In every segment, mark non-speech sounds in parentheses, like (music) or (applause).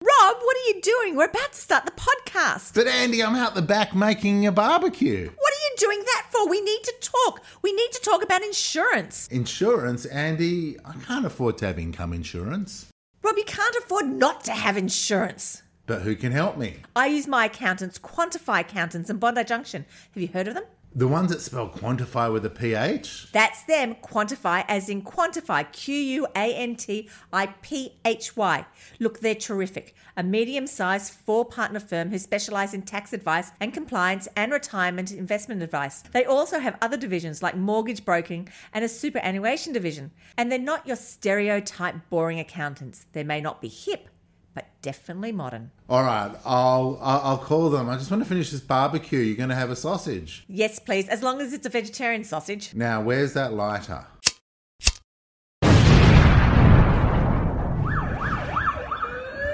Rob, what are you doing? We're about to start the podcast. But Andy, I'm out the back making a barbecue. What are you doing that for? We need to talk. We need to talk about insurance. Insurance, Andy, I can't afford to have income insurance. Rob, you can't afford not to have insurance. But who can help me? I use my accountants, Quantiphy Accountants in Bondi Junction. Have you heard of them? The ones that spell quantify with a PH? That's them, Quantiphy, as in quantify, Q U A N T I P H Y. Look, they're terrific. A medium sized four partner firm who specialise in tax advice and compliance and retirement investment advice. They also have other divisions like mortgage broking and a superannuation division. And they're not your stereotype boring accountants. They may not be hip, but definitely modern. All right, I'll, I'll call them. I just want to finish this barbecue. You're going to have a sausage. Yes, please, as long as it's a vegetarian sausage. Now, where's that lighter?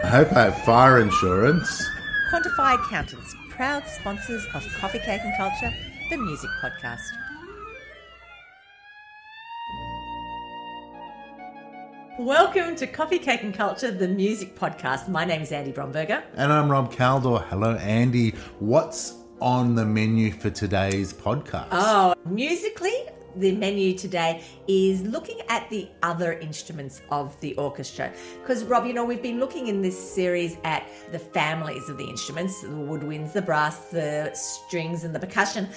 I hope I have fire insurance. Quantiphy Accountants, proud sponsors of Coffee Cake and Culture, the music podcast. Welcome to Coffee Cake and Culture, the music podcast. My name is Andy Bromberger. And I'm Rob Caldor. Hello, Andy. What's on the menu for today's podcast? Oh, musically, the menu today is looking at the other instruments of the orchestra. Because, Rob, you know, we've been looking in this series at the families of the instruments the woodwinds, the brass, the strings, and the percussion.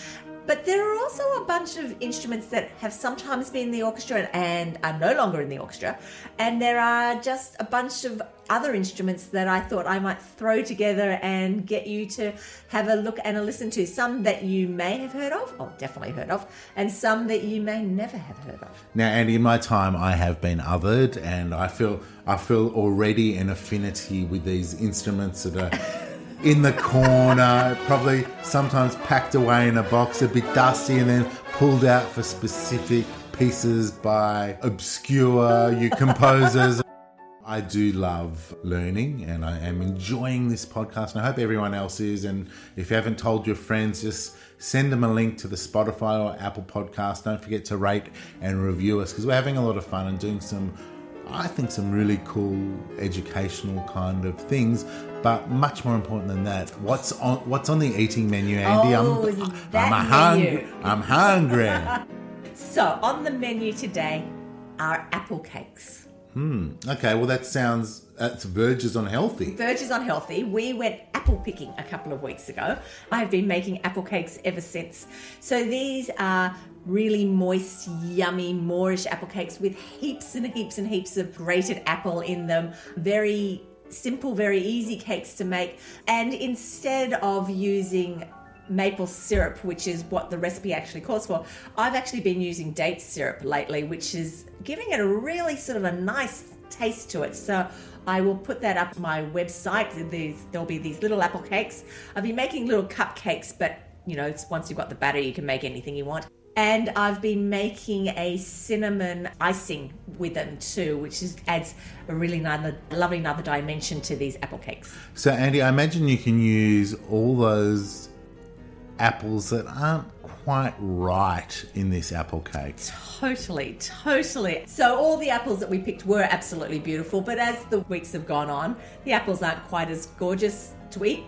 But there are also a bunch of instruments that have sometimes been in the orchestra and are no longer in the orchestra. And there are just a bunch of other instruments that I thought I might throw together and get you to have a look and a listen to. Some that you may have heard of, or definitely heard of, and some that you may never have heard of. Now, Andy, in my time, I have been othered, and I feel I feel already an affinity with these instruments that are in the corner, probably sometimes packed away in a box, a bit dusty, and then pulled out for specific pieces by obscure you (laughs) composers. I do love learning and I am enjoying this podcast, and I hope everyone else is. And if you haven't told your friends, just send them a link to the Spotify or Apple podcast. Don't forget to rate and review us because we're having a lot of fun and doing some, I think, some really cool educational kind of things. But much more important than that, what's on what's on the eating menu, Andy? Oh, is that I'm, hung- menu? I'm hungry. (laughs) So, on the menu today are apple cakes. Hmm. Okay, well that sounds that's verges on healthy. Verges on healthy. We went apple picking a couple of weeks ago. I've been making apple cakes ever since. So these are really moist, yummy, moreish apple cakes with heaps and heaps and heaps of grated apple in them. Very simple, very easy cakes to make. And instead of using maple syrup, which is what the recipe actually calls for. I've actually been using date syrup lately, which is giving it a really sort of a nice taste to it. So I will put that up on my website. These, there'll be these little apple cakes. I've been making little cupcakes, but you know, once you've got the batter, you can make anything you want. And I've been making a cinnamon icing with them too, which is, adds a really another, lovely another dimension to these apple cakes. So, Andy, I imagine you can use all those apples that aren't quite right in this apple cake. Totally, totally. So all the apples that we picked were absolutely beautiful, but as the weeks have gone on, the apples aren't quite as gorgeous to eat,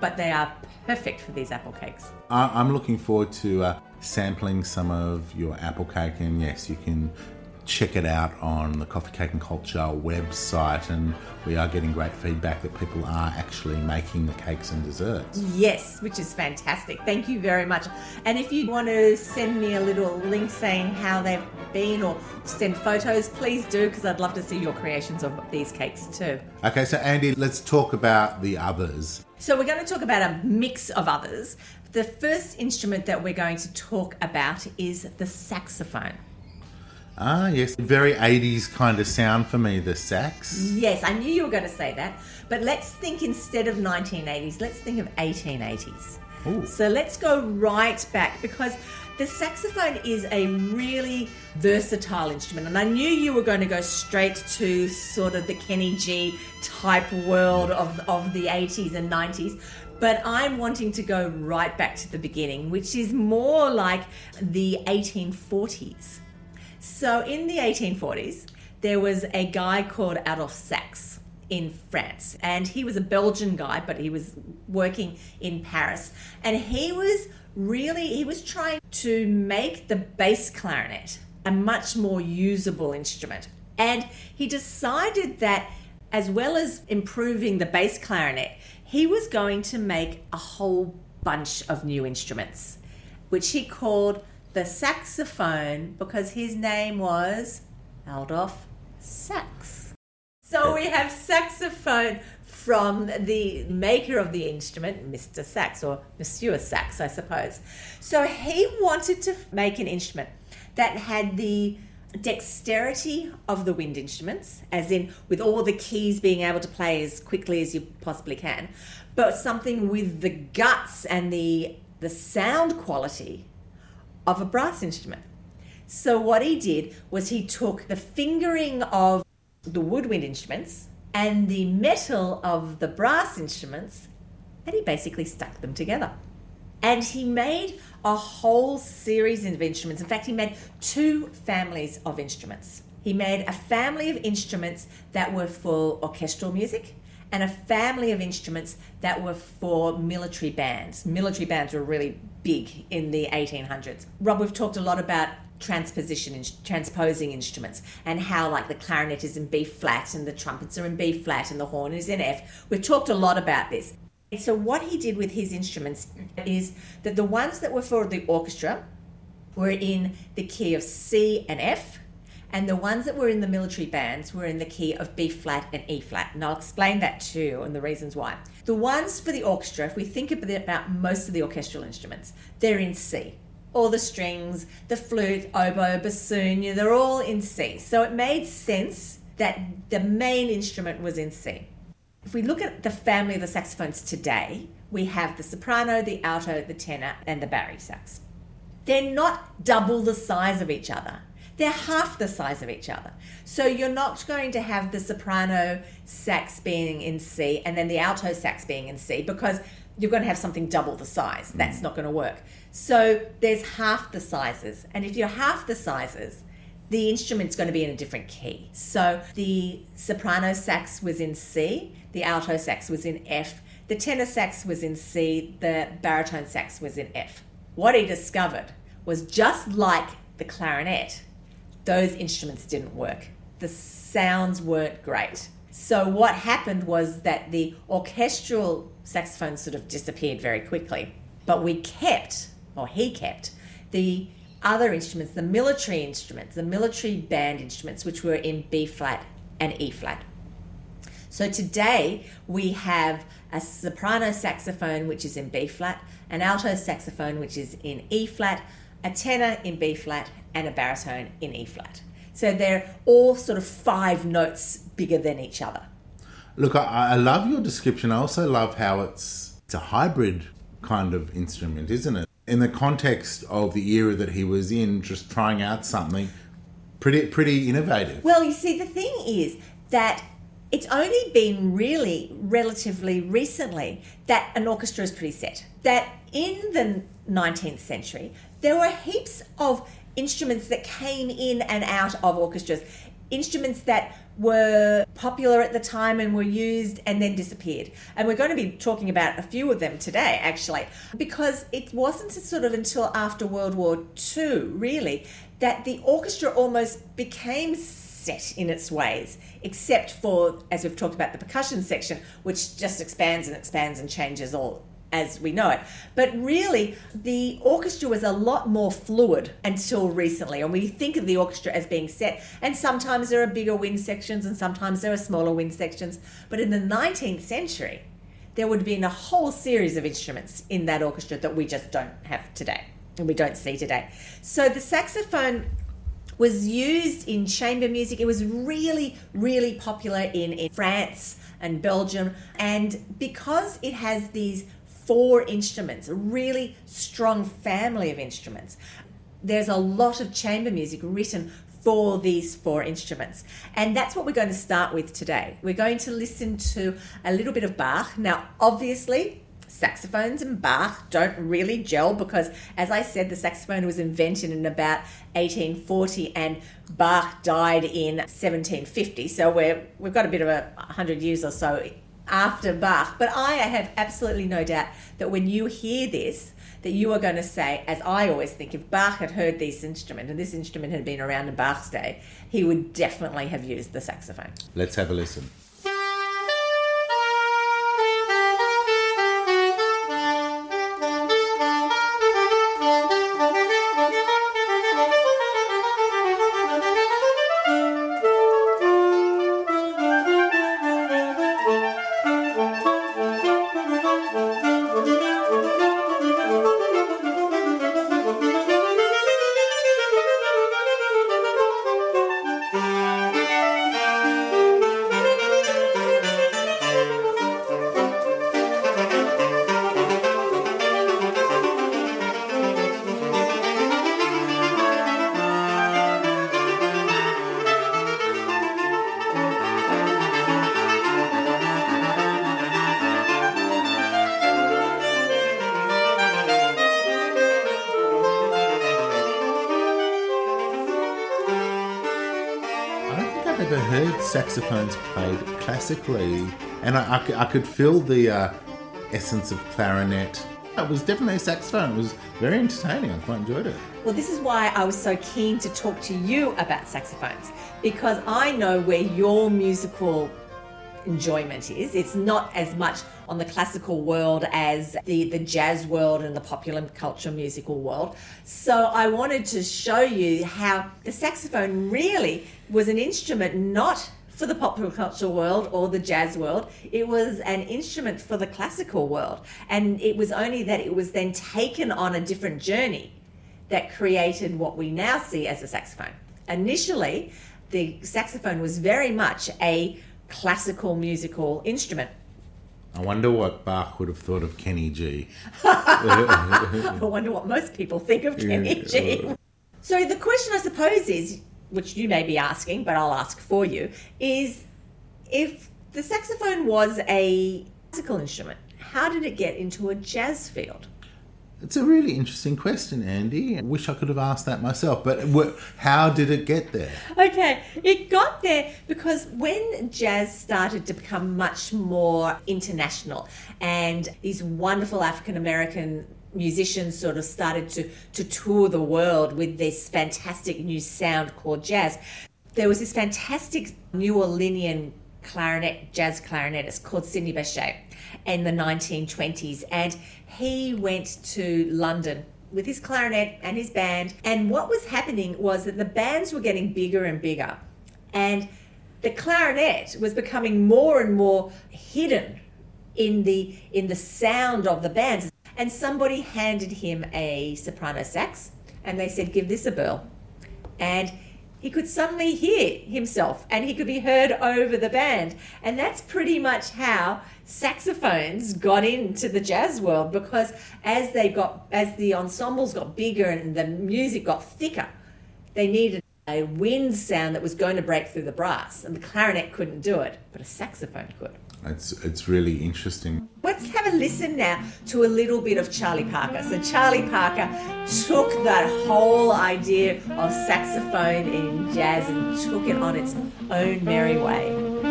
but they are perfect for these apple cakes. I- I'm looking forward to uh, sampling some of your apple cake, and yes, you can check it out on the Coffee Cake and Culture website. And we are getting great feedback that people are actually making the cakes and desserts. Yes, which is fantastic. Thank you very much. And if you want to send me a little link saying how they've been or send photos, please do because I'd love to see your creations of these cakes too. Okay, so Andy, let's talk about the others. So we're going to talk about a mix of others. The first instrument that we're going to talk about is the saxophone. Ah, yes, very 80s kind of sound for me, the sax. Yes, I knew you were going to say that. But let's think instead of 1980s, let's think of 1880s. Ooh. So let's go right back because the saxophone is a really versatile instrument. And I knew you were going to go straight to sort of the Kenny G type world of, of the 80s and 90s. But I'm wanting to go right back to the beginning, which is more like the 1840s. So in the 1840s, there was a guy called Adolphe Sax in France, and he was a Belgian guy, but he was working in Paris, and he was really he was trying to make the bass clarinet a much more usable instrument. And he decided that as well as improving the bass clarinet, he was going to make a whole bunch of new instruments, which he called the saxophone because his name was Adolphe Sax. So we have saxophone from the maker of the instrument, Mr. Sax, or Monsieur Sax, I suppose. So he wanted to make an instrument that had the dexterity of the wind instruments, as in with all the keys being able to play as quickly as you possibly can, but something with the guts and the the sound quality of a brass instrument. So what he did was he took the fingering of the woodwind instruments and the metal of the brass instruments and he basically stuck them together. And he made a whole series of instruments. In fact, he made two families of instruments. He made a family of instruments that were for orchestral music and a family of instruments that were for military bands. Military bands were really big in the 1800s. Rob, we've talked a lot about transposition transposing instruments and how like the clarinet is in B flat and the trumpets are in B flat and the horn is in F. We've talked a lot about this. So, what he did with his instruments is that the ones that were for the orchestra were in the key of C and F, and the ones that were in the military bands were in the key of B flat and E flat. And I'll explain that too and the reasons why. The ones for the orchestra, if we think about most of the orchestral instruments, they're in C. All the strings, the flute, oboe, bassoon, they're all in C. So it made sense that the main instrument was in C. If we look at the family of the saxophones today, we have the soprano, the alto, the tenor, and the bari sax. They're not double the size of each other. They're half the size of each other. So you're not going to have the soprano sax being in C and then the alto sax being in C because you're going to have something double the size. Mm. That's not going to work. So there's half the sizes. And if you're half the sizes, the instrument's going to be in a different key. So the soprano sax was in C, the alto sax was in F, the tenor sax was in C, the baritone sax was in F. What he discovered was just like the clarinet, those instruments didn't work. The sounds weren't great. So what happened was that the orchestral saxophone sort of disappeared very quickly, but we kept, or he kept, the other instruments, the military instruments, the military band instruments, which were in B flat and E flat. So today we have a soprano saxophone, which is in B flat, an alto saxophone, which is in E flat, a tenor in B flat, and a baritone in E flat. So they're all sort of five notes bigger than each other. Look, I, I love your description. I also love how it's, it's a hybrid kind of instrument, isn't it? in the context of the era that he was in, just trying out something pretty pretty innovative. Well, you see, the thing is that it's only been really relatively recently that an orchestra is pretty set. That in the 19th century, there were heaps of instruments that came in and out of orchestras, instruments that were popular at the time and were used and then disappeared. And we're going to be talking about a few of them today, actually, because it wasn't sort of until after World War II, really, that the orchestra almost became set in its ways, except for, as we've talked about, the percussion section, which just expands and expands and changes all as we know it. But really, the orchestra was a lot more fluid until recently. And we think of the orchestra as being set, and sometimes there are bigger wind sections and sometimes there are smaller wind sections. But in the 19th century, there would have been a whole series of instruments in that orchestra that we just don't have today and we don't see today. So the saxophone was used in chamber music. It was really, really popular in, in France and Belgium. And because it has these four instruments, a really strong family of instruments. There's a lot of chamber music written for these four instruments. And that's what we're going to start with today. We're going to listen to a little bit of Bach. Now, obviously, saxophones and Bach don't really gel because, as I said, the saxophone was invented in about 1840 and Bach died in 1750. So we're, we've got a bit of a 100 years or so after Bach. But I have absolutely no doubt that when you hear this, that you are going to say, as I always think, if Bach had heard this instrument and this instrument had been around in Bach's day, he would definitely have used the saxophone. Let's have a listen. Classically, and I could feel the uh, essence of clarinet. It was definitely saxophone. It was very entertaining. I quite enjoyed it. Well, this is why I was so keen to talk to you about saxophones because I know where your musical enjoyment is. It's not as much on the classical world as the, the jazz world and the popular culture musical world. So I wanted to show you how the saxophone really was an instrument not for the popular culture world or the jazz world. It was an instrument for the classical world. And it was only that it was then taken on a different journey that created what we now see as a saxophone. Initially, the saxophone was very much a classical musical instrument. I wonder what Bach would have thought of Kenny G. (laughs) I wonder what most people think of (laughs) Kenny G. So the question I suppose is, which you may be asking, but I'll ask for you, is if the saxophone was a classical instrument, how did it get into a jazz field? It's a really interesting question, Andy. I wish I could have asked that myself, but how did it get there? Okay, it got there because when jazz started to become much more international and these wonderful African American musicians sort of started to, to tour the world with this fantastic new sound called jazz, there was this fantastic New Orleanian clarinet, jazz clarinetist called Sidney Bechet in the 1920s. And he went to London with his clarinet and his band. And what was happening was that the bands were getting bigger and bigger. And the clarinet was becoming more and more hidden in the in the sound of the bands. And somebody handed him a soprano sax and they said, give this a whirl. And he could suddenly hear himself and he could be heard over the band. And that's pretty much how saxophones got into the jazz world because as they got as the ensembles got bigger and the music got thicker, they needed a wind sound that was going to break through the brass. And the clarinet couldn't do it, but a saxophone could. It's, it's really interesting. Let's have a listen now to a little bit of Charlie Parker. So, Charlie Parker took that whole idea of saxophone in jazz and took it on its own merry way.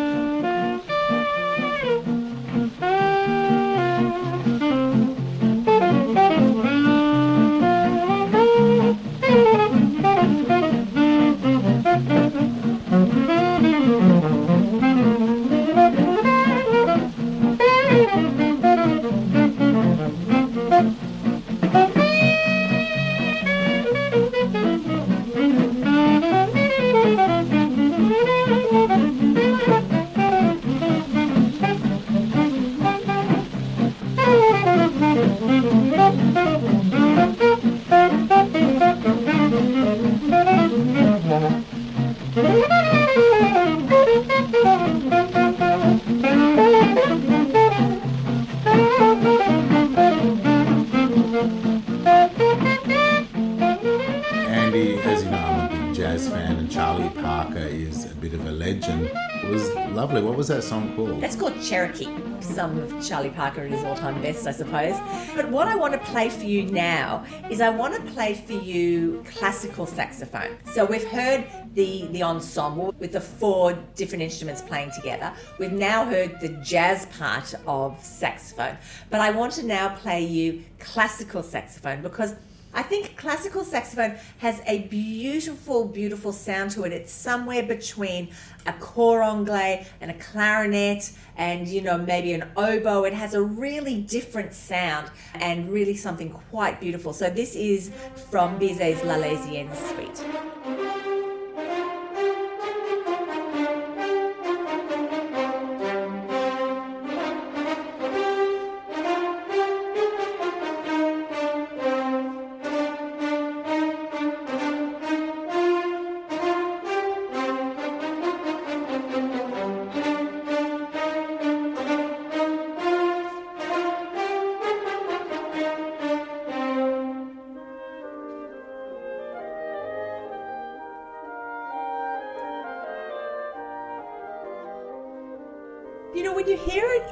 Charlie Parker is a bit of a legend. It was lovely. What was that song called? That's called Cherokee. Some of Charlie Parker at his all time best, I suppose. But what I want to play for you now is I want to play for you classical saxophone. So we've heard the, the ensemble with the four different instruments playing together. We've now heard the jazz part of saxophone. But I want to now play you classical saxophone because I think classical saxophone has a beautiful, beautiful sound to it. It's somewhere between a cor anglais and a clarinet and, you know, maybe an oboe. It has a really different sound and really something quite beautiful. So this is from Bizet's La L'Arlésienne Suite.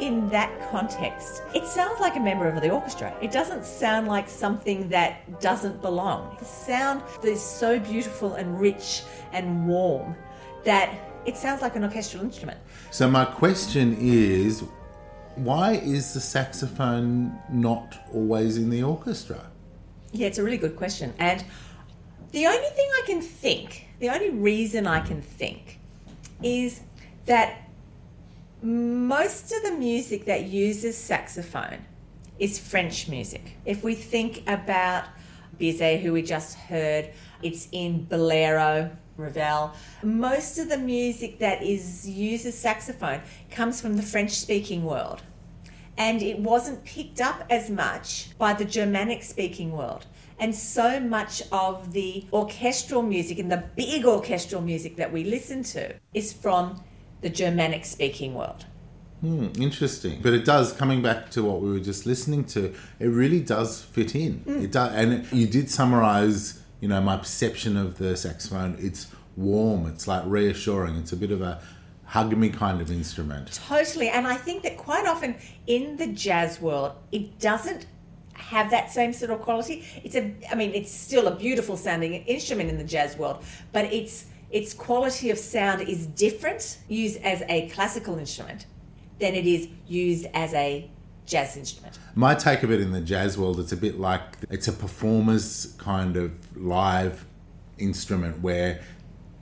In that context, it sounds like a member of the orchestra. It doesn't sound like something that doesn't belong. The sound is so beautiful and rich and warm that it sounds like an orchestral instrument. So my question is, why is the saxophone not always in the orchestra? Yeah, it's a really good question. And the only thing I can think, the only reason I can think is that most of the music that uses saxophone is French music. If we think about Bizet, who we just heard, it's in Bolero, Ravel. Most of the music that is uses saxophone comes from the French speaking world. And it wasn't picked up as much by the Germanic speaking world. And so much of the orchestral music and the big orchestral music that we listen to is from the Germanic speaking world. Hmm, interesting. But it does, coming back to what we were just listening to, it really does fit in. It does, and you did summarize, you know, my perception of the saxophone. It's warm, it's like reassuring, it's a bit of a hug me kind of instrument. Totally. And I think that quite often in the jazz world, it doesn't have that same sort of quality. It's a, I mean, it's still a beautiful sounding instrument in the jazz world, but it's, its quality of sound is different used as a classical instrument than it is used as a jazz instrument. My take of it in the jazz world, it's a bit like it's a performer's kind of live instrument where,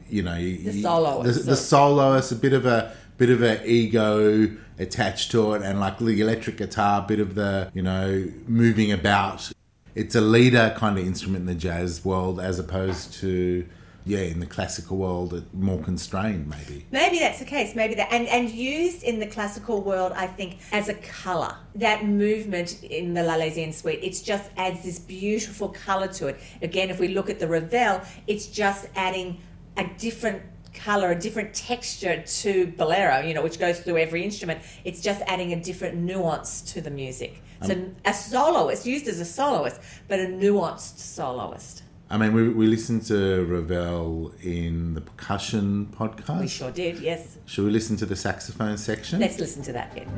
you know, The soloist, the, the so- soloist, a bit of a bit of an ego attached to it, and like the electric guitar, a bit of the you know moving about. It's a leader kind of instrument in the jazz world, as opposed to yeah, in the classical world, more constrained maybe. Maybe that's the case. Maybe that, and and used in the classical world, I think, as a color. That movement in the L'Arlésienne suite, it just adds this beautiful color to it. Again, if we look at the Ravel, it's just adding a different color, a different texture to Bolero. You know, which goes through every instrument. It's just adding a different nuance to the music. So um, a soloist used as a soloist, but a nuanced soloist. I mean, we, we listened to Ravel in the percussion podcast. We sure did. Yes. Should we listen to the saxophone section? Let's listen to that bit.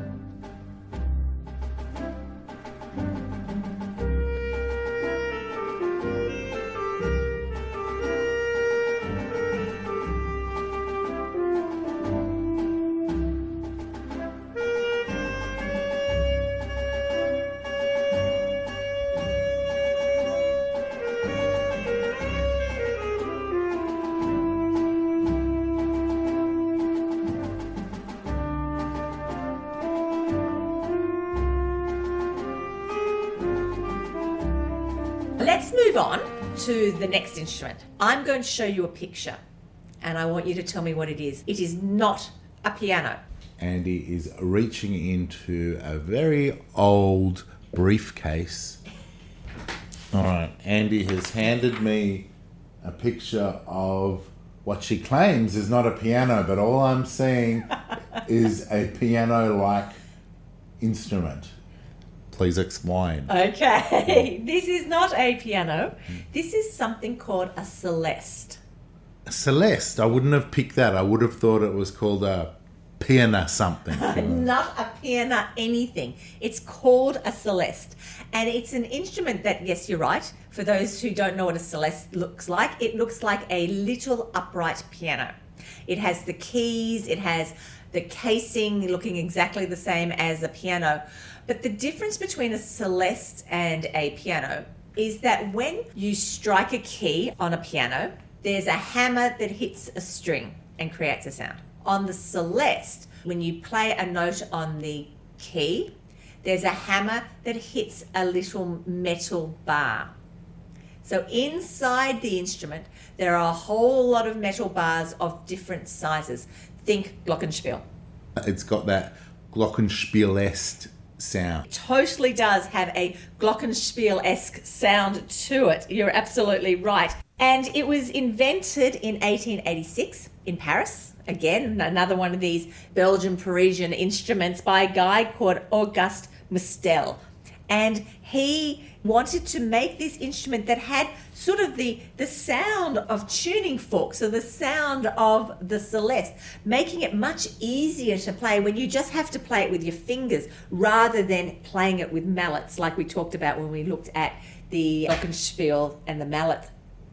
The next instrument. I'm going to show you a picture and I want you to tell me what it is. It is not a piano. Andy is reaching into a very old briefcase. All right, Andy has handed me a picture of what she claims is not a piano, but all I'm seeing (laughs) is a piano like instrument. Please explain. Okay, (laughs) this is not a piano. Mm. This is something called a celeste. A Celeste. I wouldn't have picked that. I would have thought it was called a piano something. (laughs) Not a piano, anything. It's called a celeste. And it's an instrument that, yes, you're right. For those who don't know what a celeste looks like, it looks like a little upright piano. It has the keys, it has the casing looking exactly the same as a piano. But the difference between a celeste and a piano is that when you strike a key on a piano, there's a hammer that hits a string and creates a sound. On the celeste, when you play a note on the key, there's a hammer that hits a little metal bar. So inside the instrument, there are a whole lot of metal bars of different sizes. Think glockenspiel. It's got that glockenspiel sound. Totally does have a glockenspiel esque sound to it. You're absolutely right. And it was invented in 1886 in Paris. Again, another one of these Belgian Parisian instruments by a guy called Auguste Mustel. And he wanted to make this instrument that had sort of the the sound of tuning forks or the sound of the celeste making it much easier to play when you just have to play it with your fingers rather than playing it with mallets like we talked about when we looked at the glockenspiel and the mallet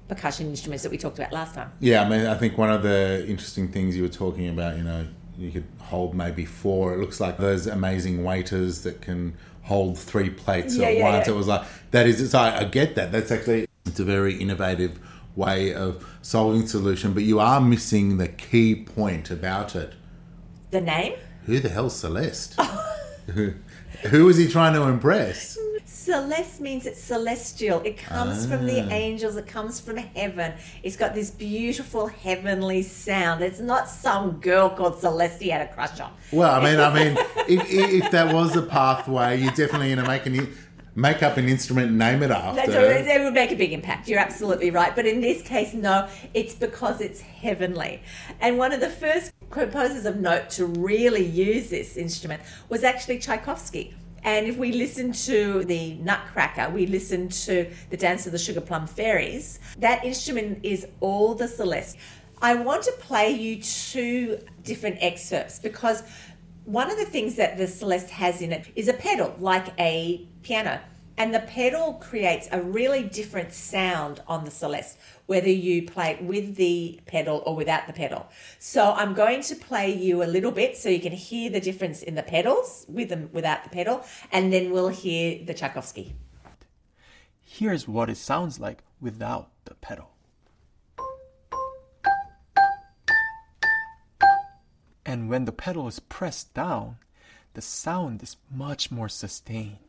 percussion instruments that we talked about last time Yeah, I mean, I think one of the interesting things you were talking about, you know, you could hold maybe four. It looks like those amazing waiters that can hold three plates Yeah, at yeah, once. yeah. It was like that is. So I, I get that. That's actually it's a very innovative way of solving solution. But you are missing the key point about it. the name Who the hell's Celeste? who, (laughs) who is he trying to impress? Celeste means it's celestial. It comes from the ah. angels. It comes from heaven. It's got this beautiful heavenly sound. It's not some girl called Celeste he had a crush on. Well, I mean, I mean, (laughs) if, if that was a pathway, you're definitely going to make an make up an instrument and name it after. That would make a big impact. You're absolutely right. But in this case, no, it's because it's heavenly. And one of the first composers of note to really use this instrument was actually Tchaikovsky. And if we listen to the Nutcracker, we listen to the Dance of the Sugar Plum Fairies, that instrument is all the celeste. I want to play you two different excerpts because one of the things that the Celeste has in it is a pedal, like a piano. And the pedal creates a really different sound on the Celeste, whether you play it with the pedal or without the pedal. So I'm going to play you a little bit so you can hear the difference in the pedals with them without the pedal, and then we'll hear the Tchaikovsky. Here's what it sounds like without the pedal. And when the pedal is pressed down, the sound is much more sustained.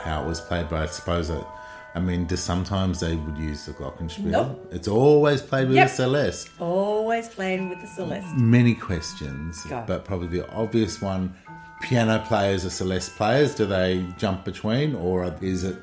How it was played, but I suppose that, I mean, just sometimes they would use the glockenspiel. Nope. It's always played with Yep. a celeste. Always playing with the Celeste. Many questions, Go. but probably the obvious one: piano players are celeste players. Do they jump between, or is it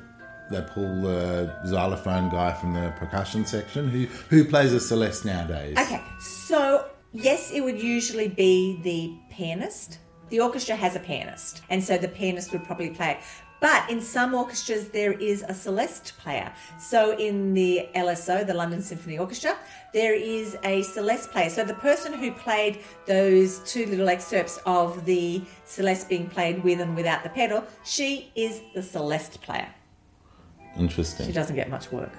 they pull the xylophone guy from the percussion section? Who who plays a celeste nowadays? Okay, so yes, it would usually be the pianist the orchestra has a pianist, and so the pianist would probably play it. But in some orchestras, there is a celeste player. So in the LSO, the London Symphony Orchestra, there is a celeste player. So the person who played those two little excerpts of the celeste being played with and without the pedal, she is the celeste player. Interesting. She doesn't get much work.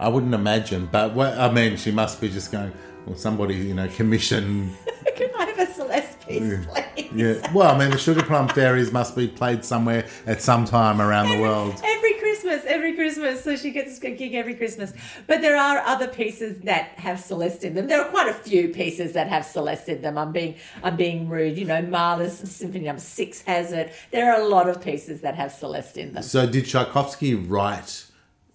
I wouldn't imagine, but well, I mean, she must be just going. Well, somebody, you know, commission. (laughs) Can I have a celeste piece, please? Yeah. Well, I mean, the Sugar Plum Fairies must be played somewhere at some time around the world. Every Christmas, every Christmas. So she gets a gig every Christmas. But there are other pieces that have Celeste in them. There are quite a few pieces that have Celeste in them. I'm being I'm being rude. You know, Mahler's Symphony Number Six has it. There are a lot of pieces that have Celeste in them. So, did Tchaikovsky write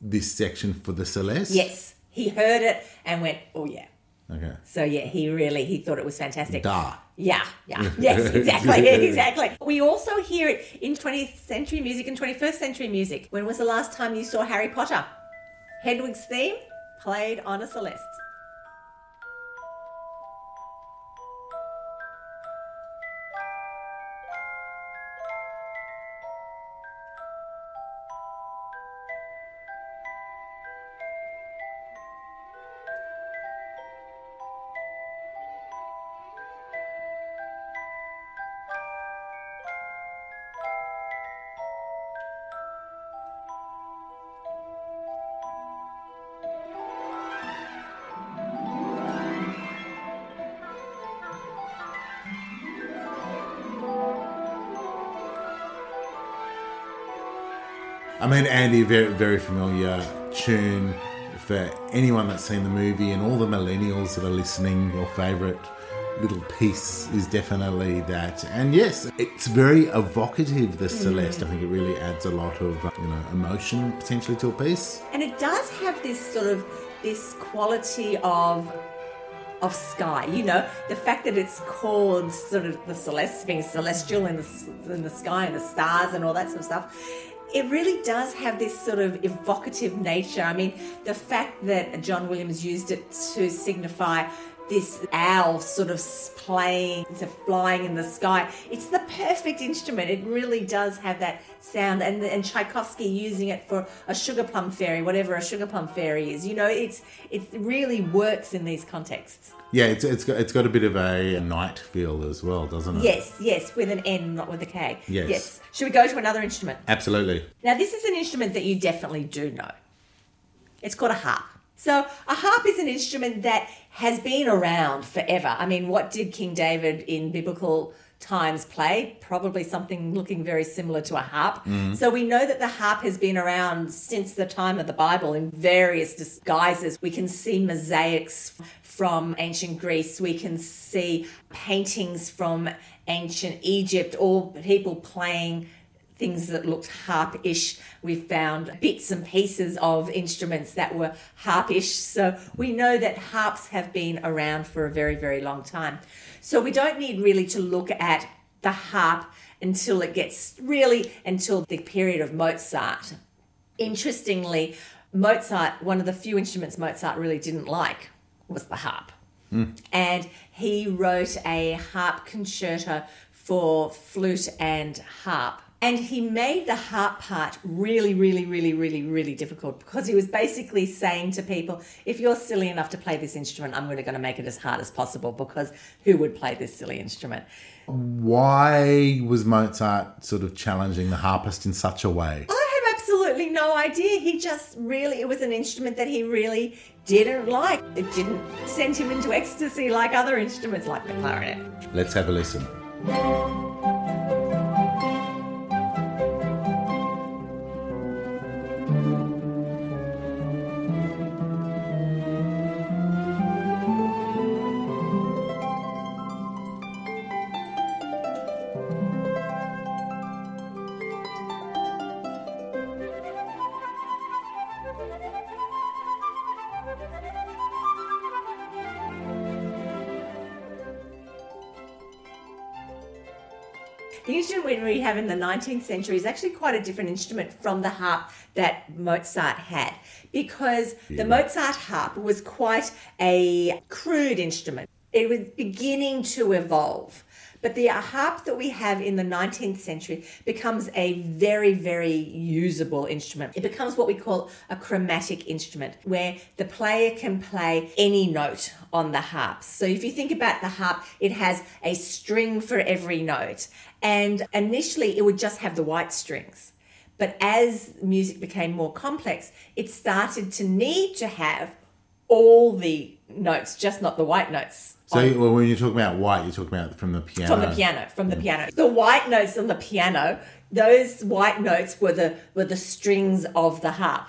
this section for the Celeste? Yes, he heard it and went, oh yeah. Okay. So yeah, he really he thought it was fantastic. Da. Yeah, yeah, (laughs) yes, exactly, (laughs) exactly. We also hear it in 20th century music and 21st century music. When was the last time you saw Harry Potter? Hedwig's theme played on a celeste. Mean, Andy, very very familiar tune for anyone that's seen the movie and all the millennials that are listening. Your favourite little piece is definitely that, and yes, it's very evocative. The mm. Celeste, I think it really adds a lot of you know emotion potentially to a piece. And it does have this sort of this quality of of sky. You know, the fact that it's called sort of the celeste, being celestial in the in the sky and the stars and all that sort of stuff. It really does have this sort of evocative nature. I mean, the fact that John Williams used it to signify this owl sort of playing, to flying in the sky. It's the perfect instrument. It really does have that sound. And and Tchaikovsky using it for a sugar plum fairy, whatever a sugar plum fairy is. You know, it's it really works in these contexts. Yeah, it's, it's got it's got a bit of a night feel as well, doesn't it? Yes, yes, with an N, not with a K. Yes. Yes. Should we go to another instrument? Absolutely. Now, this is an instrument that you definitely do know. It's called a harp. So, a harp is an instrument that has been around forever. I mean, what did King David in biblical times play? Probably something looking very similar to a harp. Mm-hmm. So, we know that the harp has been around since the time of the Bible in various disguises. We can see mosaics from ancient Greece, we can see paintings from ancient Egypt, all people playing things that looked harpish. We found bits and pieces of instruments that were harpish. So we know that harps have been around for a very, very long time. So we don't need really to look at the harp until it gets really until the period of Mozart. Interestingly, Mozart, one of the few instruments Mozart really didn't like was the harp. Hmm. And he wrote a harp concerto for flute and harp. And he made the harp part really, really, really, really, really difficult because he was basically saying to people, if you're silly enough to play this instrument, I'm really going to make it as hard as possible because who would play this silly instrument? Why was Mozart sort of challenging the harpist in such a way? I have absolutely no idea. He just really, it was an instrument that he really didn't like. It didn't send him into ecstasy like other instruments like the clarinet. Let's have a listen. The instrument we have in the 19th century is actually quite a different instrument from the harp that Mozart had because the Mozart harp was quite a crude instrument. It was beginning to evolve. But the uh, harp that we have in the 19th century becomes a very, very usable instrument. It becomes what we call a chromatic instrument, where the player can play any note on the harp. So if you think about the harp, it has a string for every note. And initially, it would just have the white strings. But as music became more complex, it started to need to have all the notes, just not the white notes. So well, when you talk about white, you're talking about from the piano. From the piano, from the piano. The white notes on the piano, those white notes were the were the strings of the harp.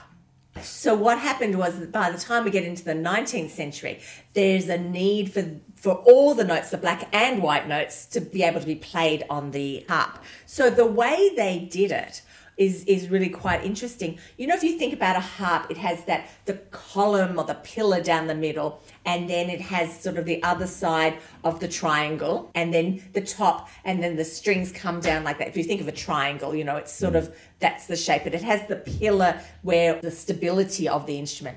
So what happened was that by the time we get into the 19th century, there's a need for for all the notes, the black and white notes, to be able to be played on the harp. So the way they did it is is really quite interesting. You know, if you think about a harp, it has that the column or the pillar down the middle, and then it has sort of the other side of the triangle, and then the top, and then the strings come down like that. If you think of a triangle, you know, it's sort mm. of that's the shape, but it has the pillar where the stability of the instrument.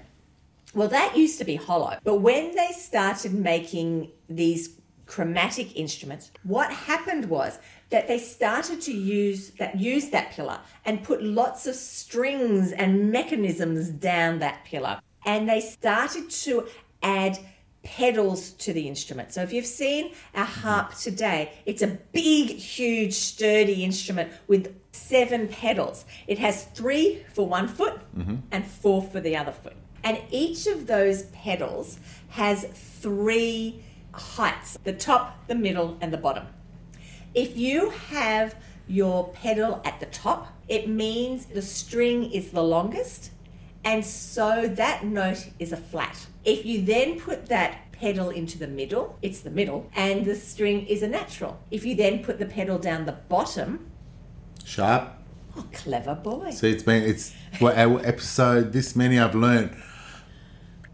Well, that used to be hollow, but when they started making these chromatic instruments, what happened was that they started to use that use that pillar and put lots of strings and mechanisms down that pillar and they started to add pedals to the instrument. So if you've seen a harp mm-hmm. today, it's a big, huge, sturdy instrument with seven pedals. It has three for one foot mm-hmm. and four for the other foot. And each of those pedals has three heights the top, the middle, and the bottom. If you have your pedal at the top, it means the string is the longest, and so that note is a flat. If you then put that pedal into the middle, it's the middle, and the string is a natural. If you then put the pedal down the bottom, Sharp. oh, clever boy. So it's been it's well, our episode this many I've learned.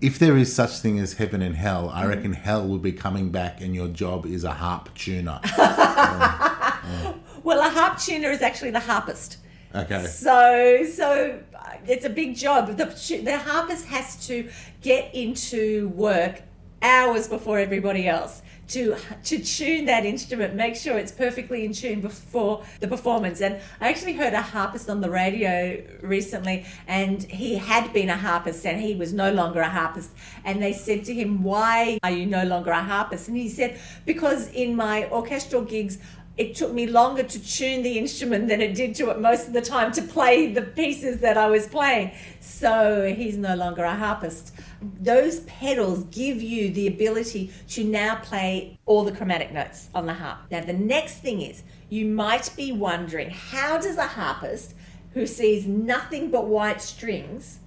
If there is such thing as heaven and hell, I reckon hell will be coming back, and your job is a harp tuner. (laughs) Well, a harp tuner is actually the harpist. Okay. So, so uh, it's a big job. The, the harpist has to get into work hours before everybody else to to tune that instrument, make sure it's perfectly in tune before the performance. And I actually heard a harpist on the radio recently, and he had been a harpist, and he was no longer a harpist. And they said to him, "Why are you no longer a harpist?" And he said, "Because in my orchestral gigs." it took me longer to tune the instrument than it did to it most of the time to play the pieces that I was playing. So he's no longer a harpist. Those pedals give you the ability to now play all the chromatic notes on the harp. Now, the next thing is you might be wondering how does a harpist who sees nothing but white strings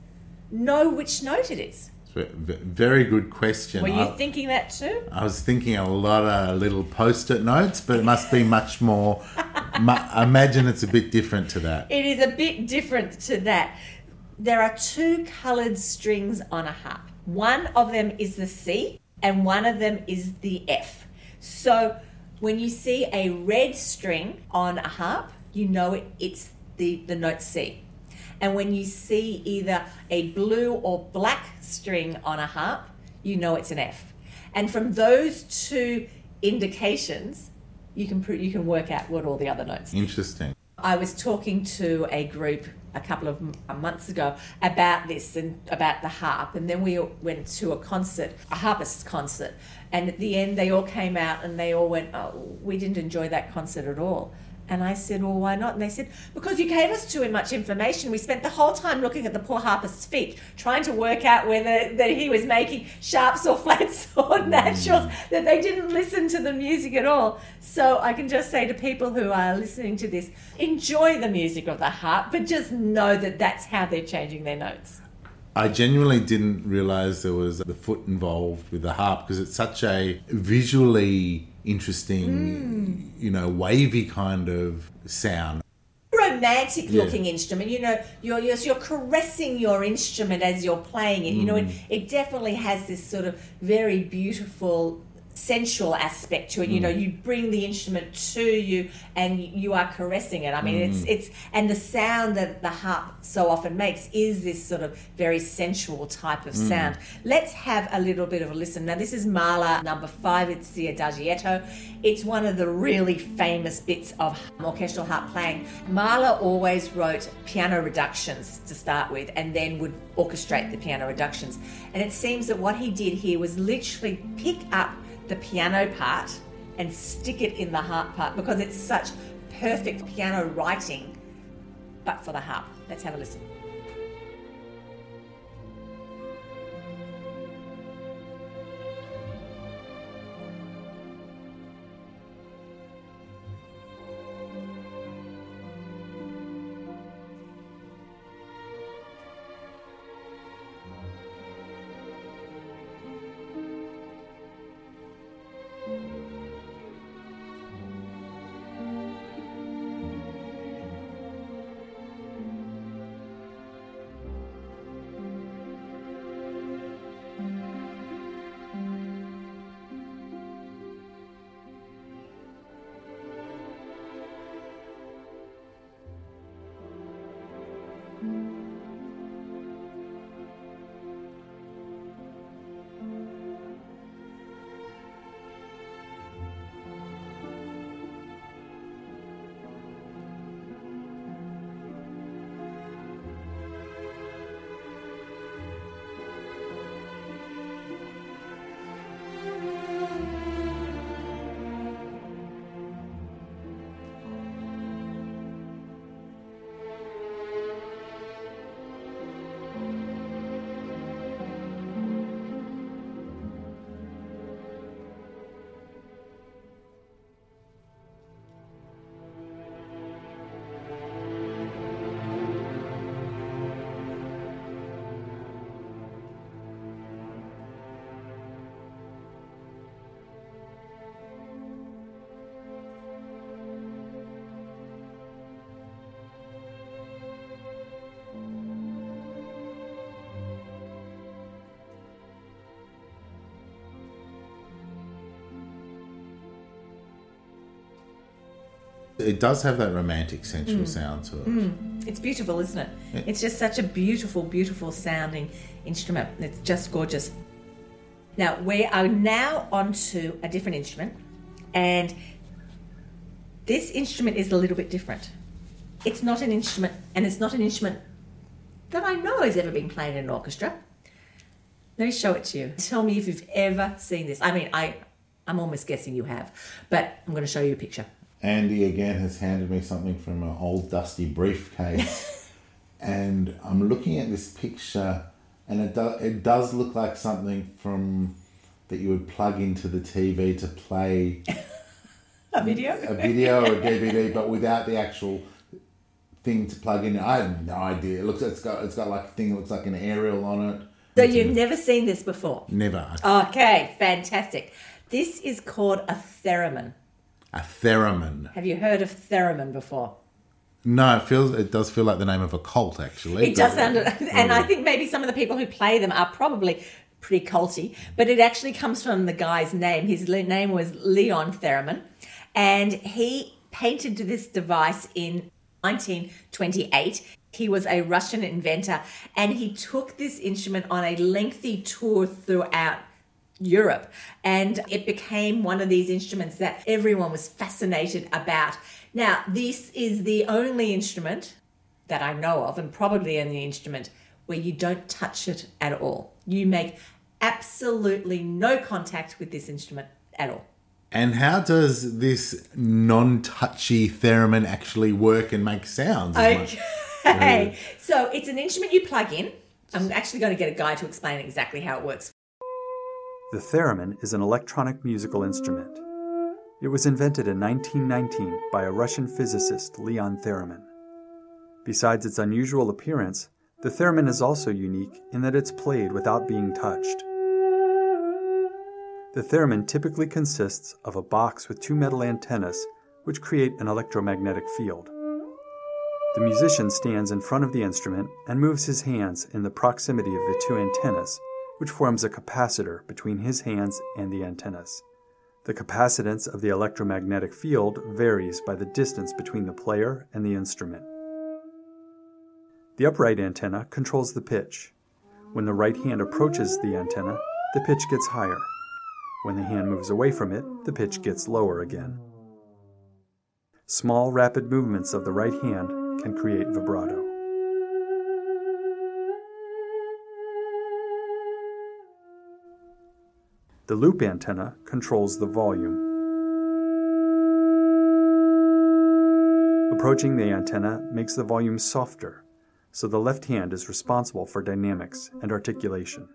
know which note it is? Very good question. Were you I, thinking that too? I was thinking a lot of little post-it notes, but it must be much more. (laughs) I imagine it's a bit different to that. It is a bit different to that. There are two coloured strings on a harp. One of them is the C and one of them is the F. So when you see a red string on a harp, you know it, it's the, the note C. And when you see either a blue or black string on a harp, you know it's an F. And from those two indications, you can you can work out what all the other notes Interesting. I was talking to a group a couple of months ago about this and about the harp, and then we went to a concert, a harpist concert, and at the end they all came out and they all went, "Oh, we didn't enjoy that concert at all." And I said, "Well, why not?" And they said, "Because you gave us too much information. We spent the whole time looking at the poor harpist's feet, trying to work out whether that he was making sharps or (laughs) flats or mm. naturals. That they didn't listen to the music at all." So I can just say to people who are listening to this, enjoy the music of the harp, but just know that that's how they're changing their notes. I genuinely didn't realize there was the foot involved with the harp because it's such a visually interesting, you know, wavy kind of sound. romantic Yeah. looking instrument. You know, you're, you're you're caressing your instrument as you're playing it. You know, it, Mm. it definitely has this sort of very beautiful sensual aspect to it. You know, mm. you bring the instrument to you and you are caressing it. I mean, it's mm. it's and the sound that the harp so often makes is this sort of very sensual type of mm. sound. Let's have a little bit of a listen. Now, this is Mahler number five. It's the Adagietto. It's one of the really famous bits of orchestral harp playing. Mahler always wrote piano reductions to start with, and then would orchestrate the piano reductions. And it seems that what he did here was literally pick up the piano part and stick it in the harp part because it's such perfect piano writing, but for the harp. Let's have a listen. It does have that romantic, sensual hmm. sound to it. Hmm. It's beautiful, isn't it? It's just such a beautiful, beautiful sounding instrument. It's just gorgeous. Now, we are now onto a different instrument, and this instrument is a little bit different. It's not an instrument, and it's not an instrument that I know has ever been played in an orchestra. Let me show it to you. Tell me if you've ever seen this. I mean, I, I'm almost guessing you have, but I'm going to show you a picture. Andy again has handed me something from an old dusty briefcase, (laughs) and I'm looking at this picture, and it do, it does look like something from that you would plug into the TV to play (laughs) A video? (laughs) a video or a DVD, but without the actual thing to plug in. I have no idea. It looks it's got it's got like a thing that looks like an aerial on it. So you've never seen this before? Never Okay, fantastic. This is called a theremin. A theremin. Have you heard of theremin before? No, it feels it does feel like the name of a cult actually. It does sound, (laughs) and I think maybe some of the people who play them are probably pretty culty, but it actually comes from the guy's name. His name was Leon Theremin, and he patented this device in 1928. He was a Russian inventor, and he took this instrument on a lengthy tour throughout Europe. And it became one of these instruments that everyone was fascinated about. Now, this is the only instrument that I know of, and probably the only instrument where you don't touch it at all. You make absolutely no contact with this instrument at all. And how does this non-touchy theremin actually work and make sounds? Okay, (laughs) so it's an instrument you plug in. I'm actually going to get a guy to explain exactly how it works. The theremin is an electronic musical instrument. It was invented in 1919 by a Russian physicist, Leon Theremin. Besides its unusual appearance, the theremin is also unique in that it's played without being touched. The theremin typically consists of a box with two metal antennas which create an electromagnetic field. The musician stands in front of the instrument and moves his hands in the proximity of the two antennas, which forms a capacitor between his hands and the antennas. The capacitance of the electromagnetic field varies by the distance between the player and the instrument. The upright antenna controls the pitch. When the right hand approaches the antenna, the pitch gets higher. When the hand moves away from it, the pitch gets lower again. Small, rapid movements of the right hand can create vibrato. The loop antenna controls the volume. Approaching the antenna makes the volume softer, so the left hand is responsible for dynamics and articulation.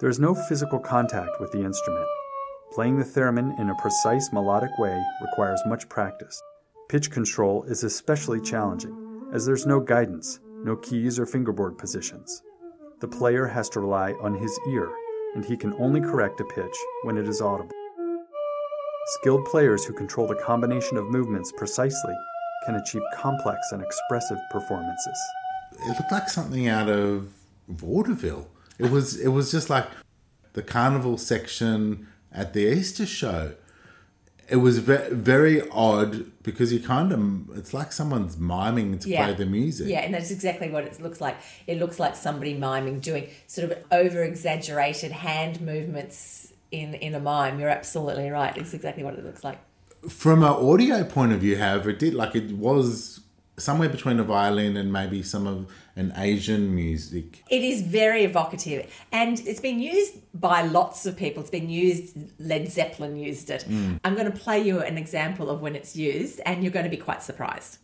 There is no physical contact with the instrument. Playing the theremin in a precise melodic way requires much practice. Pitch control is especially challenging, as there's no guidance, no keys or fingerboard positions. The player has to rely on his ear, and he can only correct a pitch when it is audible. Skilled players who control the combination of movements precisely can achieve complex and expressive performances. It looked like something out of vaudeville. It was it was just like the carnival section at the Easter show. It was ve- very odd because you kind of it's like someone's miming to Yeah. play the music. Yeah, and that's exactly what it looks like. It looks like somebody miming, doing sort of over exaggerated hand movements in, in a mime. You're absolutely right. It's exactly what it looks like. From an audio point of view, however, it did like it was somewhere between a violin and maybe some of an Asian music. It is very evocative and it's been used by lots of people. It's been used, Led Zeppelin used it. Mm. I'm going to play you an example of when it's used and you're going to be quite surprised.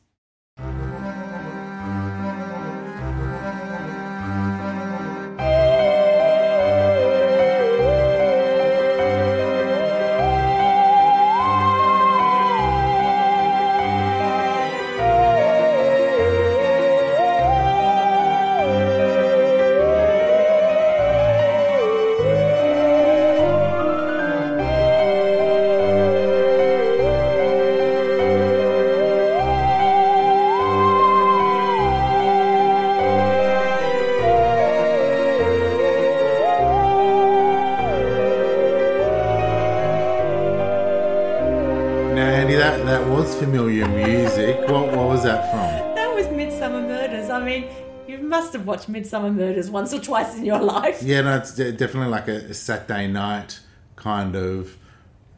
Watched Midsomer Murders once or twice in your life. Yeah, no, it's definitely like a, Saturday night kind of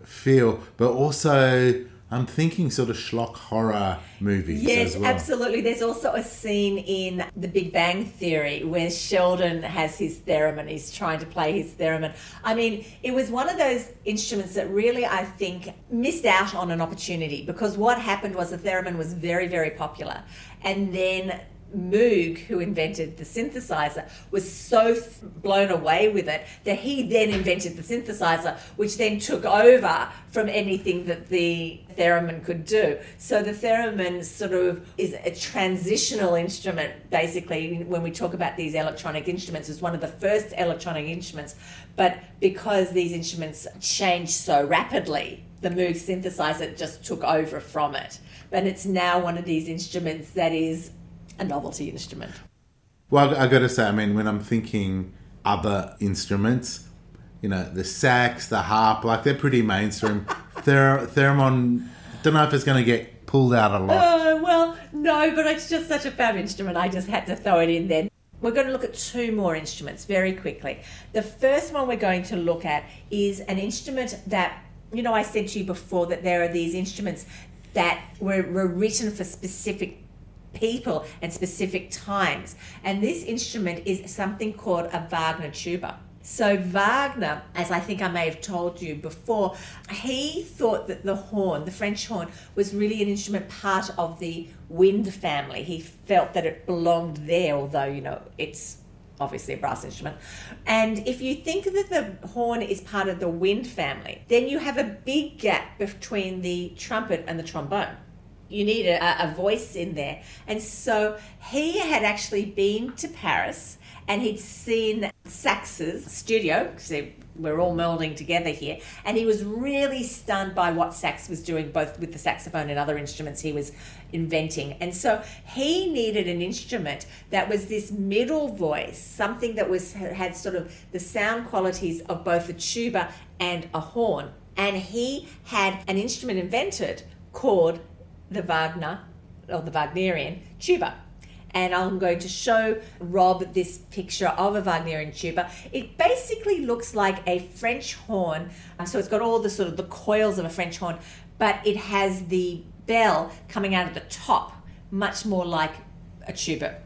feel, but also I'm thinking sort of schlock horror movies Yes, as well. absolutely. There's also a scene in The Big Bang Theory where Sheldon has his theremin. He's trying to play his theremin. I mean, it was one of those instruments that really, I think, missed out on an opportunity because what happened was the theremin was very, very popular. And then Moog, who invented the synthesizer, was so th- blown away with it that he then invented the synthesizer, which then took over from anything that the theremin could do. So the theremin sort of is a transitional instrument, basically, when we talk about these electronic instruments, it's one of the first electronic instruments. But because these instruments change so rapidly, the Moog synthesizer just took over from it. But it's now one of these instruments that is a novelty instrument. Well, I got to say, I mean, when I'm thinking other instruments, you know, the sax, the harp, like they're pretty mainstream. (laughs) Ther- theremin, don't know if it's going to get pulled out a lot. Oh, well, no, but it's just such a fab instrument. I just had to throw it in there. We're going to look at two more instruments very quickly. The first one we're going to look at is an instrument that, you know, I said to you before that there are these instruments that were, were written for specific people and specific times. And this instrument is something called a Wagner tuba. So Wagner, as I think I may have told you before, he thought that the horn, the French horn, was really an instrument part of the wind family. He felt that it belonged there, although you know it's obviously a brass instrument. And if you think that the horn is part of the wind family, then you have a big gap between the trumpet and the trombone you need a, a voice in there. And so he had actually been to Paris and he'd seen Sax's studio because we're all melding together here, and he was really stunned by what Sax was doing, both with the saxophone and other instruments he was inventing. And so he needed an instrument that was this middle voice, something that was had sort of the sound qualities of both a tuba and a horn. And he had an instrument invented called the Wagner or the Wagnerian tuba and I'm going to show Rob this picture of a Wagnerian tuba. It basically looks like a French horn, um, so it's got all the sort of the coils of a French horn, but it has the bell coming out of the top, much more like a tuba.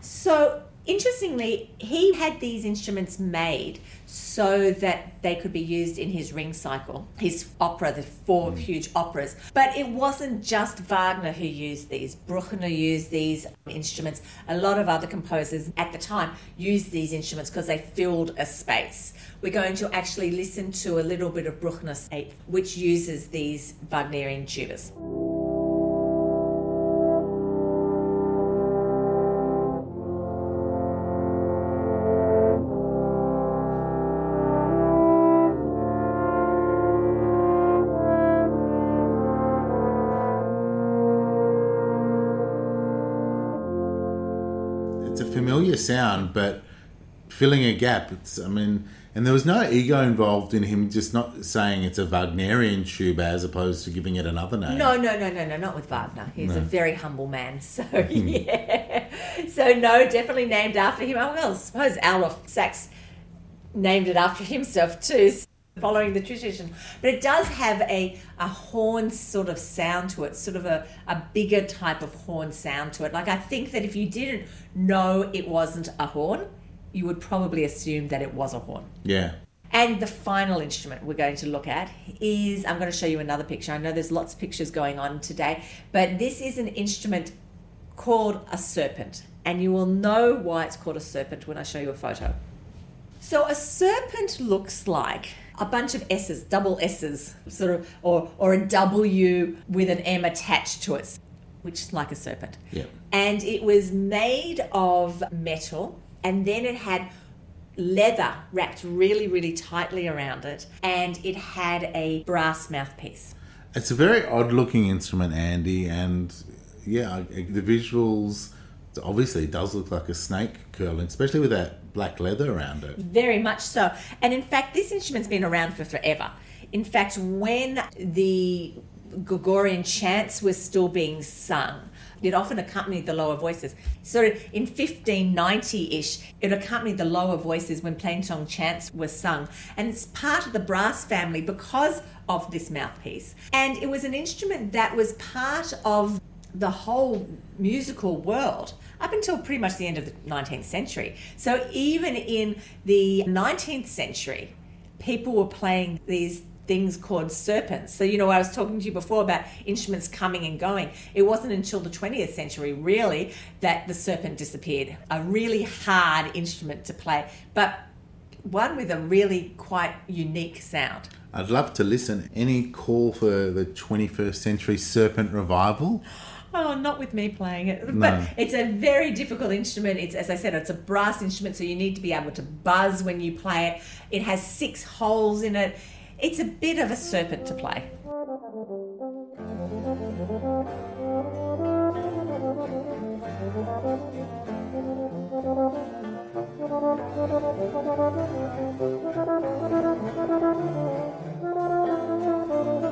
So interestingly, he had these instruments made so that they could be used in his ring cycle, his opera, the four mm. huge operas. But it wasn't just Wagner who used these. Bruckner used these instruments. A lot of other composers at the time used these instruments because they filled a space. We're going to actually listen to a little bit of Bruckner's Eighth, which uses these Wagnerian tubas. Sound, but filling a gap. It's, I mean, and there was no ego involved in him just not saying it's a Wagnerian tuba as opposed to giving it another name. No, no, no, no, no, not with Wagner. He's no. a very humble man. (laughs) So, hmm. yeah. so, no, definitely named after him. Oh, well, I suppose Adolphe Sax named it after himself too following the tradition. But it does have a, a horn sort of sound to it, sort of a, a bigger type of horn sound to it. Like I think that if you didn't know it wasn't a horn, you would probably assume that it was a horn. Yeah. And the final instrument we're going to look at is I'm going to show you another picture. I know there's lots of pictures going on today, but this is an instrument called a serpent. And you will know why it's called a serpent when I show you a photo. So a serpent looks like a bunch of S's, double S's, sort of, or, or a W with an M attached to it, which is like a serpent. Yeah. And it was made of metal, and then it had leather wrapped really, really tightly around it, and it had a brass mouthpiece. It's a very odd looking instrument, Andy, and yeah, the visuals obviously does look like a snake curling, especially with that black leather around it. Very much so. And in fact, this instrument's been around for forever. In fact, when the Gregorian chants were still being sung, it often accompanied the lower voices. So in 1590-ish, it accompanied the lower voices when plain-song chants were sung. And it's part of the brass family because of this mouthpiece. And it was an instrument that was part of the whole musical world up until pretty much the end of the 19th century. So even in the 19th century, people were playing these things called serpents. So, you know, I was talking to you before about instruments coming and going. It wasn't until the 20th century, really, that the serpent disappeared. A really hard instrument to play, but one with a really quite unique sound. I'd love to listen. Any call for the 21st century serpent revival? Oh, not with me playing it. No. But it's a very difficult instrument. It's as I said, it's a brass instrument, so you need to be able to buzz when you play it. It has six holes in it. It's a bit of a serpent to play. (laughs)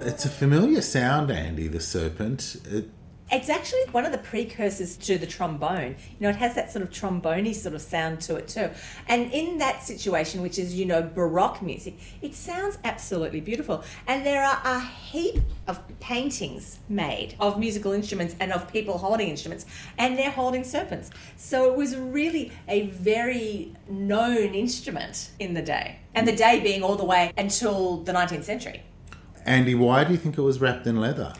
It's a familiar sound, Andy, the serpent. It, It's actually one of the precursors to the trombone. You know, it has that sort of trombony sort of sound to it too. And in that situation, which is, you know, Baroque music, it sounds absolutely beautiful. And there are a heap paintings made of musical instruments and of people holding instruments, and they're holding serpents. So it was really a very known instrument in the day. And the day being all the way until the 19th century. Andy, why do you think it was wrapped in leather?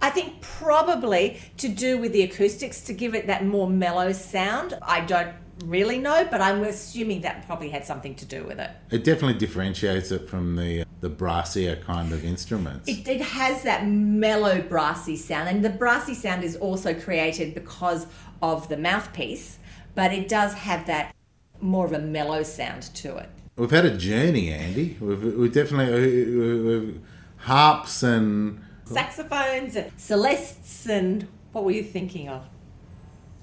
I think probably to do with the acoustics to give it that more mellow sound. I don't really know, but I'm assuming that probably had something to do with it. It definitely differentiates it from the the brassier kind of instruments. It, it has that mellow brassy sound, and the brassy sound is also created because of the mouthpiece, but it does have that more of a mellow sound to it. We've had a journey, Andy. We've, we've definitely we've, we've harps and Saxophones and celestes, and what were you thinking of?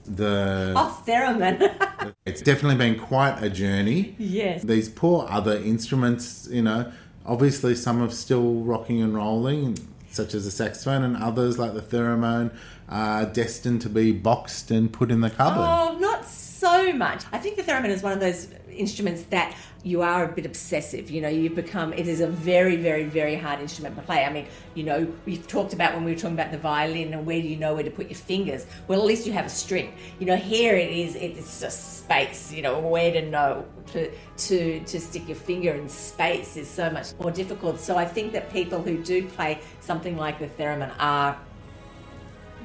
the. Oh, theremin. (laughs) It's definitely been quite a journey. yes. These poor other instruments, you know, obviously some are still rocking and rolling, such as the saxophone, and others like the theremin are destined to be boxed and put in the cupboard. Oh, not so much. I think the theremin is one of those instruments that you are a bit obsessive. You know, you become, it is a very, very, very hard instrument to play. I mean, you know, we've talked about when we were talking about the violin and where do you know where to put your fingers? Well, at least you have a string. You know, here it is, it's just space, you know, where to know to, to, to stick your finger in space is so much more difficult. So I think that people who do play something like the theremin are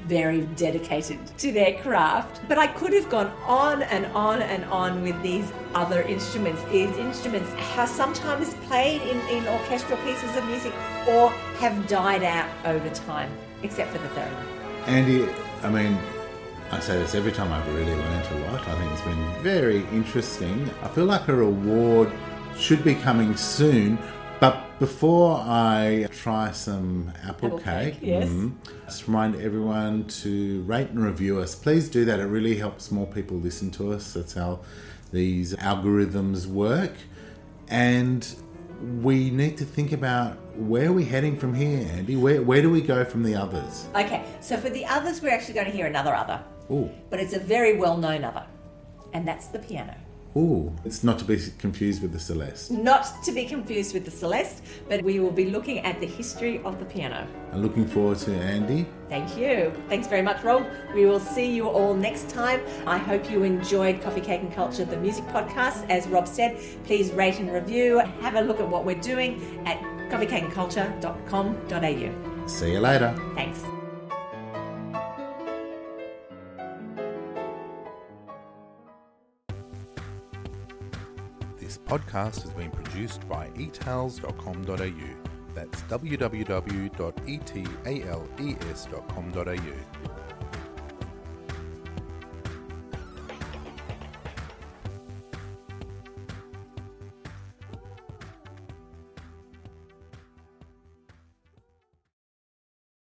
very dedicated to their craft. But I could have gone on and on and on with these other instruments. These instruments are sometimes played in, in orchestral pieces of music or have died out over time, except for the theremin. Andy, I mean, I say this every time I've really learnt a lot. I think it's been very interesting. I feel like a reward should be coming soon. But before I try some apple, Apple cake, cake, yes. mm, just remind everyone to rate and review us. Please do that. It really helps more people listen to us. That's how these algorithms work. And we need to think about where are we heading from here, Andy? Where, where do we go from the others? Okay, so for the others, we're actually going to hear another other, Ooh. but it's a very well known other, and that's the piano. Ooh, it's not to be confused with the Celeste. Not to be confused with the Celeste, but we will be looking at the history of the piano. I'm looking forward to Andy. Thank you. Thanks very much, Rob. We will see you all next time. I hope you enjoyed Coffee, Cake and Culture, the music podcast. As Rob said, please rate and review. Have a look at what we're doing at coffeecakeandculture.com.au. See you later. Thanks. Podcast has been produced by etales.com.au. That's www.etales.com.au.